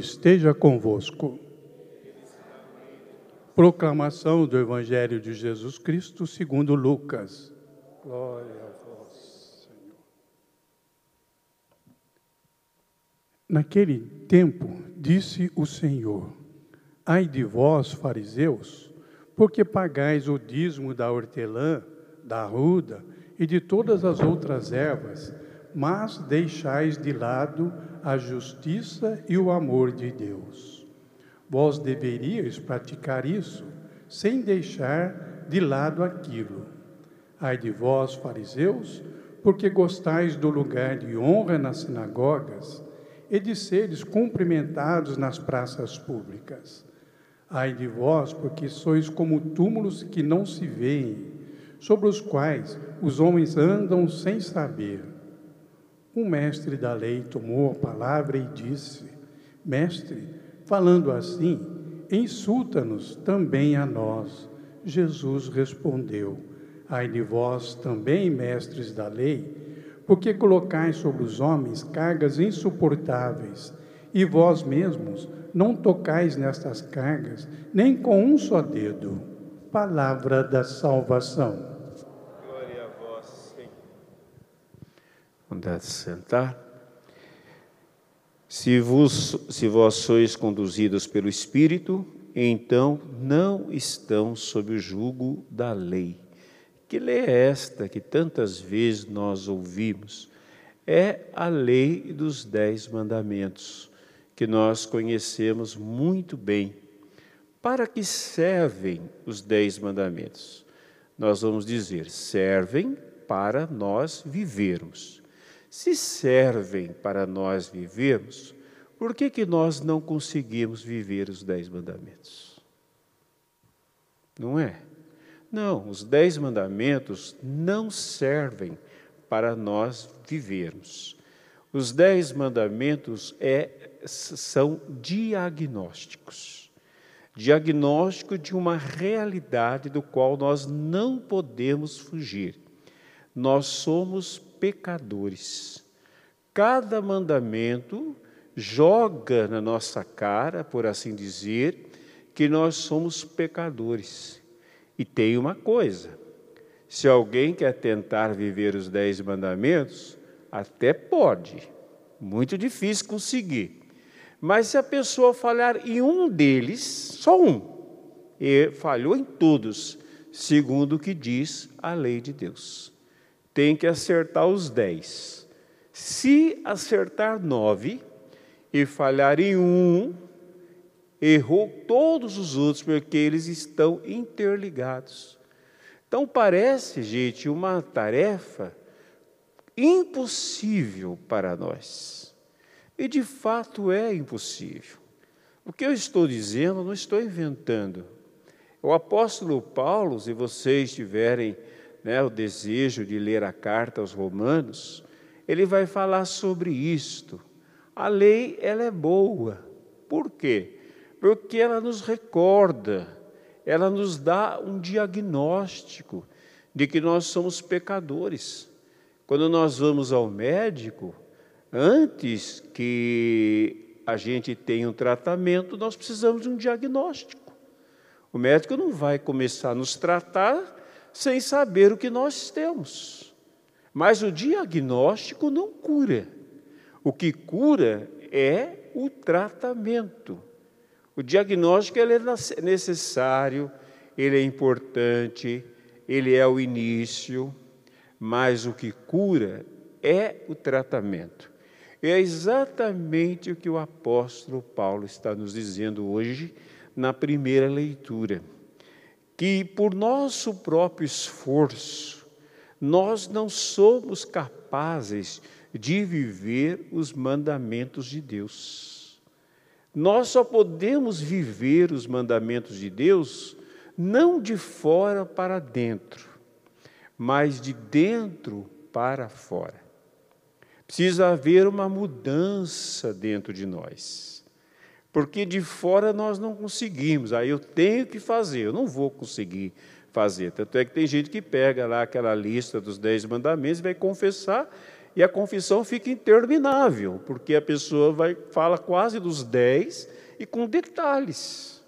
esteja convosco. Proclamação do Evangelho de Jesus Cristo segundo Lucas. Glória a vós, Senhor. Naquele tempo, disse o Senhor: Ai de vós, fariseus, porque pagais o dízimo da hortelã, da arruda e de todas as outras ervas, mas deixais de lado a justiça e o amor de Deus. Vós deveríeis praticar isso, sem deixar de lado aquilo. Ai de vós, fariseus, porque gostais do lugar de honra nas sinagogas e de seres cumprimentados nas praças públicas. Ai de vós, porque sois como túmulos que não se veem, sobre os quais os homens andam sem saber. O mestre da lei tomou a palavra e disse: Mestre, falando assim, insulta-nos também a nós. Jesus respondeu: Ai de vós também, mestres da lei, porque colocais sobre os homens cargas insuportáveis, e vós mesmos não tocais nestas cargas, nem com um só dedo. Palavra da salvação. Glória a vós, Senhor. Vamos sentar. Se, se vós sois conduzidos pelo Espírito, então não estão sob o jugo da lei. Que lei é esta que tantas vezes nós ouvimos? É a lei dos dez mandamentos, que nós conhecemos muito bem. Para que servem os dez mandamentos? Nós vamos dizer, servem para nós vivermos. Se servem para nós vivermos, por que, que nós não conseguimos viver os dez mandamentos? Não é? Não, os dez mandamentos não servem para nós vivermos. Os dez mandamentos é, são diagnósticos diagnóstico de uma realidade do qual nós não podemos fugir. Nós somos pecadores. Cada mandamento joga na nossa cara, por assim dizer, que nós somos pecadores. E tem uma coisa: se alguém quer tentar viver os dez mandamentos, até pode, muito difícil conseguir. Mas se a pessoa falhar em um deles, só um, e falhou em todos, segundo o que diz a lei de Deus. Tem que acertar os dez. Se acertar nove e falhar em um, errou todos os outros, porque eles estão interligados. Então parece, gente, uma tarefa impossível para nós. E de fato é impossível. O que eu estou dizendo, não estou inventando. O apóstolo Paulo, se vocês tiverem né, o desejo de ler a carta aos Romanos, ele vai falar sobre isto. A lei, ela é boa. Por quê? Porque ela nos recorda, ela nos dá um diagnóstico de que nós somos pecadores. Quando nós vamos ao médico, antes que a gente tenha um tratamento, nós precisamos de um diagnóstico. O médico não vai começar a nos tratar sem saber o que nós temos. Mas o diagnóstico não cura. O que cura é o tratamento. O diagnóstico ele é necessário, ele é importante, ele é o início, mas o que cura é o tratamento. É exatamente o que o apóstolo Paulo está nos dizendo hoje na primeira leitura, que por nosso próprio esforço nós não somos capazes de viver os mandamentos de Deus. Nós só podemos viver os mandamentos de Deus não de fora para dentro, mas de dentro para fora. Precisa haver uma mudança dentro de nós. Porque de fora nós não conseguimos. Aí eu tenho que fazer, eu não vou conseguir fazer. Tanto é que tem gente que pega lá aquela lista dos dez mandamentos e vai confessar, e a confissão fica interminável, porque a pessoa vai fala quase dos dez e com detalhes.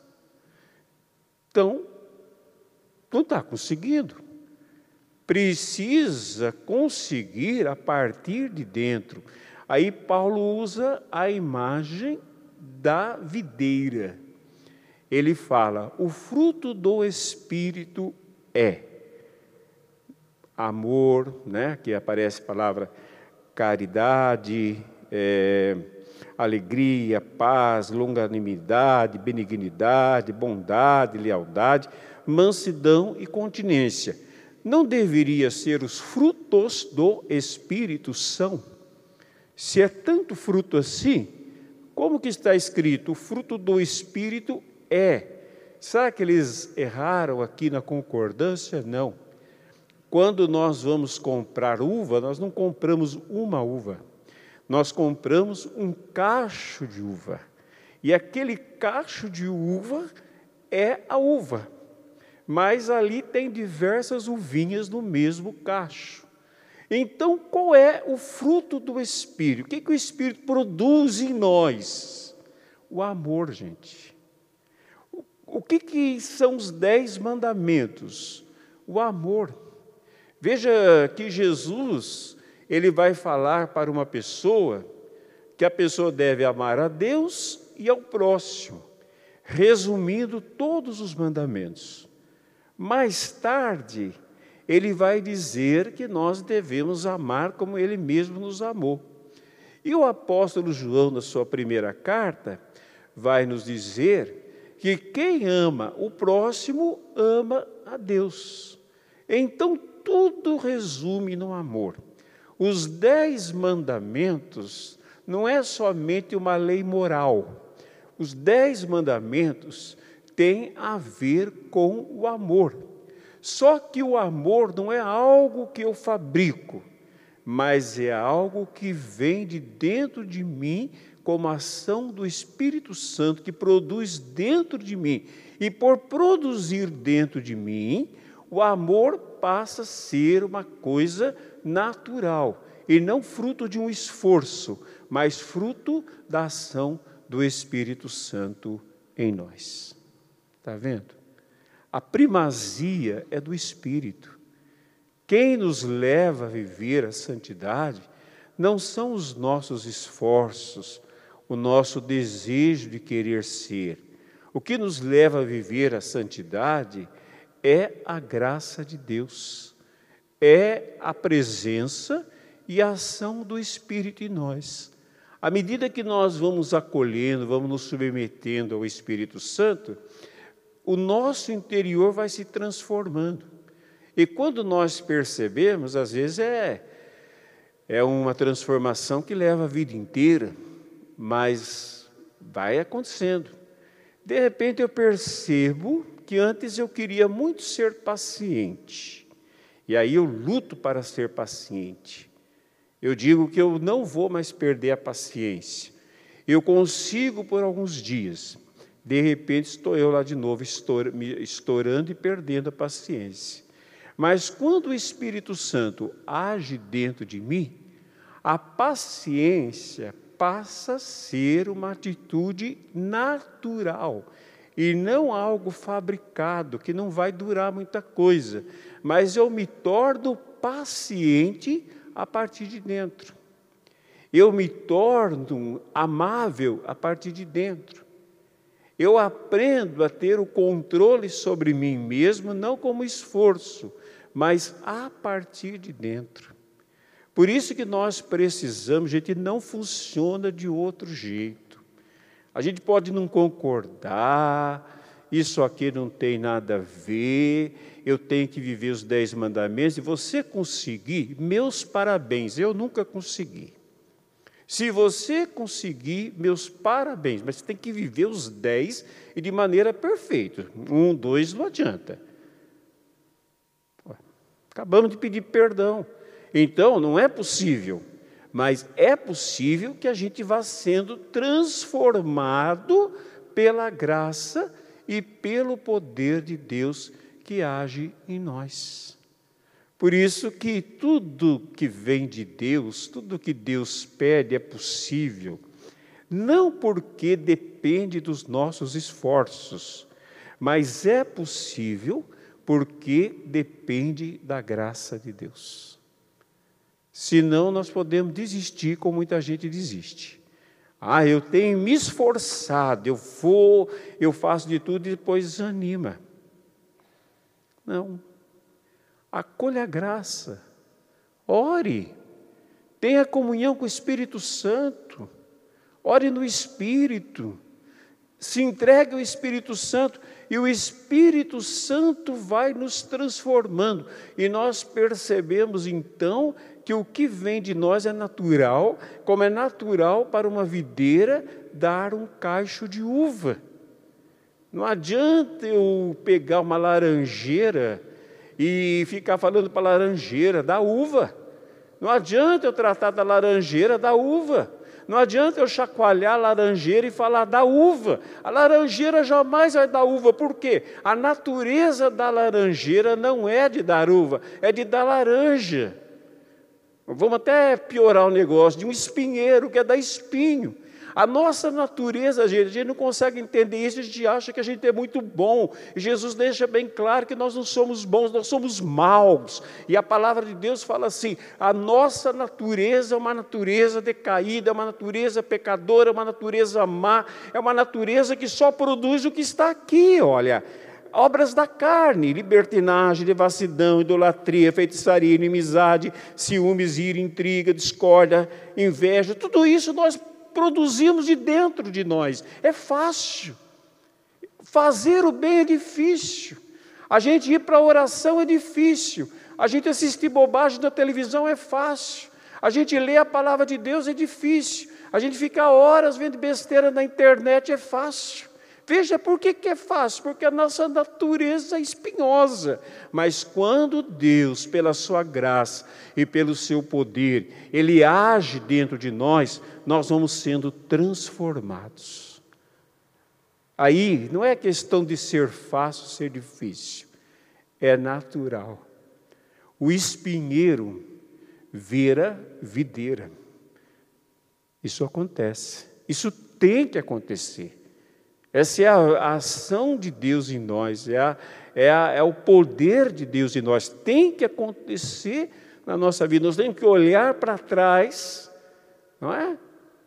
Então, não está conseguindo. Precisa conseguir a partir de dentro. Aí Paulo usa a imagem da videira. Ele fala: o fruto do Espírito é amor, né? que aparece a palavra caridade, é, alegria, paz, longanimidade, benignidade, bondade, lealdade, mansidão e continência. Não deveria ser os frutos do Espírito são? Se é tanto fruto assim, como que está escrito? O fruto do Espírito é. Será que eles erraram aqui na concordância? Não. Quando nós vamos comprar uva, nós não compramos uma uva, nós compramos um cacho de uva. E aquele cacho de uva é a uva mas ali tem diversas uvinhas no mesmo cacho. Então, qual é o fruto do Espírito? O que, que o Espírito produz em nós? O amor, gente. O, o que, que são os dez mandamentos? O amor. Veja que Jesus, ele vai falar para uma pessoa que a pessoa deve amar a Deus e ao próximo, resumindo todos os mandamentos. Mais tarde, ele vai dizer que nós devemos amar como ele mesmo nos amou. E o apóstolo João, na sua primeira carta, vai nos dizer que quem ama o próximo ama a Deus. Então, tudo resume no amor. Os dez mandamentos não é somente uma lei moral. Os dez mandamentos tem a ver com o amor. Só que o amor não é algo que eu fabrico, mas é algo que vem de dentro de mim como ação do Espírito Santo que produz dentro de mim. E por produzir dentro de mim, o amor passa a ser uma coisa natural e não fruto de um esforço, mas fruto da ação do Espírito Santo em nós. Está vendo? A primazia é do Espírito. Quem nos leva a viver a santidade não são os nossos esforços, o nosso desejo de querer ser. O que nos leva a viver a santidade é a graça de Deus, é a presença e a ação do Espírito em nós. À medida que nós vamos acolhendo, vamos nos submetendo ao Espírito Santo, o nosso interior vai se transformando. E quando nós percebemos, às vezes é, é uma transformação que leva a vida inteira, mas vai acontecendo. De repente eu percebo que antes eu queria muito ser paciente, e aí eu luto para ser paciente. Eu digo que eu não vou mais perder a paciência. Eu consigo por alguns dias, de repente estou eu lá de novo, estourando e perdendo a paciência. Mas quando o Espírito Santo age dentro de mim, a paciência passa a ser uma atitude natural e não algo fabricado que não vai durar muita coisa, mas eu me torno paciente a partir de dentro. Eu me torno amável a partir de dentro. Eu aprendo a ter o controle sobre mim mesmo, não como esforço, mas a partir de dentro. Por isso que nós precisamos, gente, não funciona de outro jeito. A gente pode não concordar isso aqui não tem nada a ver, eu tenho que viver os dez mandamentos, e você conseguir, meus parabéns, eu nunca consegui. Se você conseguir, meus parabéns, mas você tem que viver os dez e de maneira perfeita. Um, dois, não adianta. Acabamos de pedir perdão. Então, não é possível, mas é possível que a gente vá sendo transformado pela graça e pelo poder de Deus que age em nós. Por isso que tudo que vem de Deus, tudo que Deus pede é possível, não porque depende dos nossos esforços, mas é possível porque depende da graça de Deus. Senão nós podemos desistir, como muita gente desiste. Ah, eu tenho me esforçado, eu vou, eu faço de tudo e depois desanima. Não. Acolha a graça. Ore. Tenha comunhão com o Espírito Santo. Ore no Espírito. Se entregue ao Espírito Santo e o Espírito Santo vai nos transformando. E nós percebemos então que o que vem de nós é natural, como é natural para uma videira dar um cacho de uva. Não adianta eu pegar uma laranjeira e ficar falando para a laranjeira da uva. Não adianta eu tratar da laranjeira da uva. Não adianta eu chacoalhar a laranjeira e falar da uva. A laranjeira jamais vai dar uva. Por quê? A natureza da laranjeira não é de dar uva, é de dar laranja. Vamos até piorar o negócio de um espinheiro que é dar espinho. A nossa natureza, gente, a gente não consegue entender isso, a gente acha que a gente é muito bom. E Jesus deixa bem claro que nós não somos bons, nós somos maus. E a palavra de Deus fala assim: a nossa natureza é uma natureza decaída, é uma natureza pecadora, é uma natureza má, é uma natureza que só produz o que está aqui, olha obras da carne, libertinagem, devassidão, idolatria, feitiçaria, inimizade, ciúmes, ira, intriga, discórdia, inveja, tudo isso nós produzimos de dentro de nós. É fácil. Fazer o bem é difícil. A gente ir para a oração é difícil. A gente assistir bobagem na televisão é fácil. A gente ler a palavra de Deus é difícil. A gente ficar horas vendo besteira na internet é fácil. Veja por que, que é fácil, porque a nossa natureza é espinhosa. Mas quando Deus, pela sua graça e pelo seu poder, Ele age dentro de nós, nós vamos sendo transformados. Aí não é questão de ser fácil, ser difícil, é natural. O espinheiro vira videira. Isso acontece, isso tem que acontecer. Essa é a, ação de Deus em nós, é, a, é, a, é o poder de Deus em nós. Tem que acontecer na nossa vida. Nós temos que olhar para trás, não é?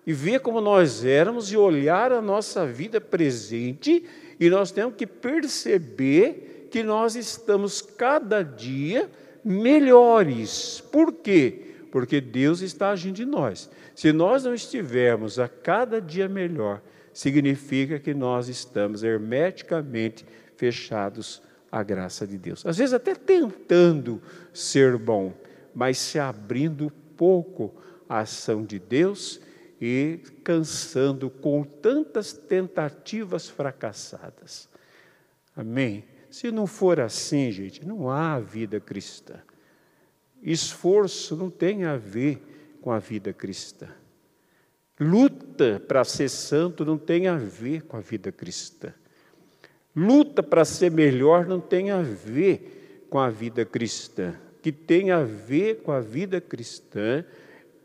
E ver como nós éramos e olhar a nossa vida presente, e nós temos que perceber que nós estamos cada dia melhores. Por quê? Porque Deus está agindo em nós. Se nós não estivermos a cada dia melhor, significa que nós estamos hermeticamente fechados à graça de Deus. Às vezes até tentando ser bom, mas se abrindo pouco à ação de Deus e cansando com tantas tentativas fracassadas. Amém? Se não for assim, gente, não há vida cristã. Esforço não tem a ver com a vida cristã. Luta para ser santo não tem a ver com a vida cristã. Luta para ser melhor não tem a ver com a vida cristã. O que tem a ver com a vida cristã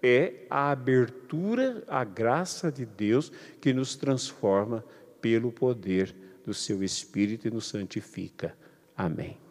é a abertura à graça de Deus que nos transforma pelo poder do seu Espírito e nos santifica. Amém.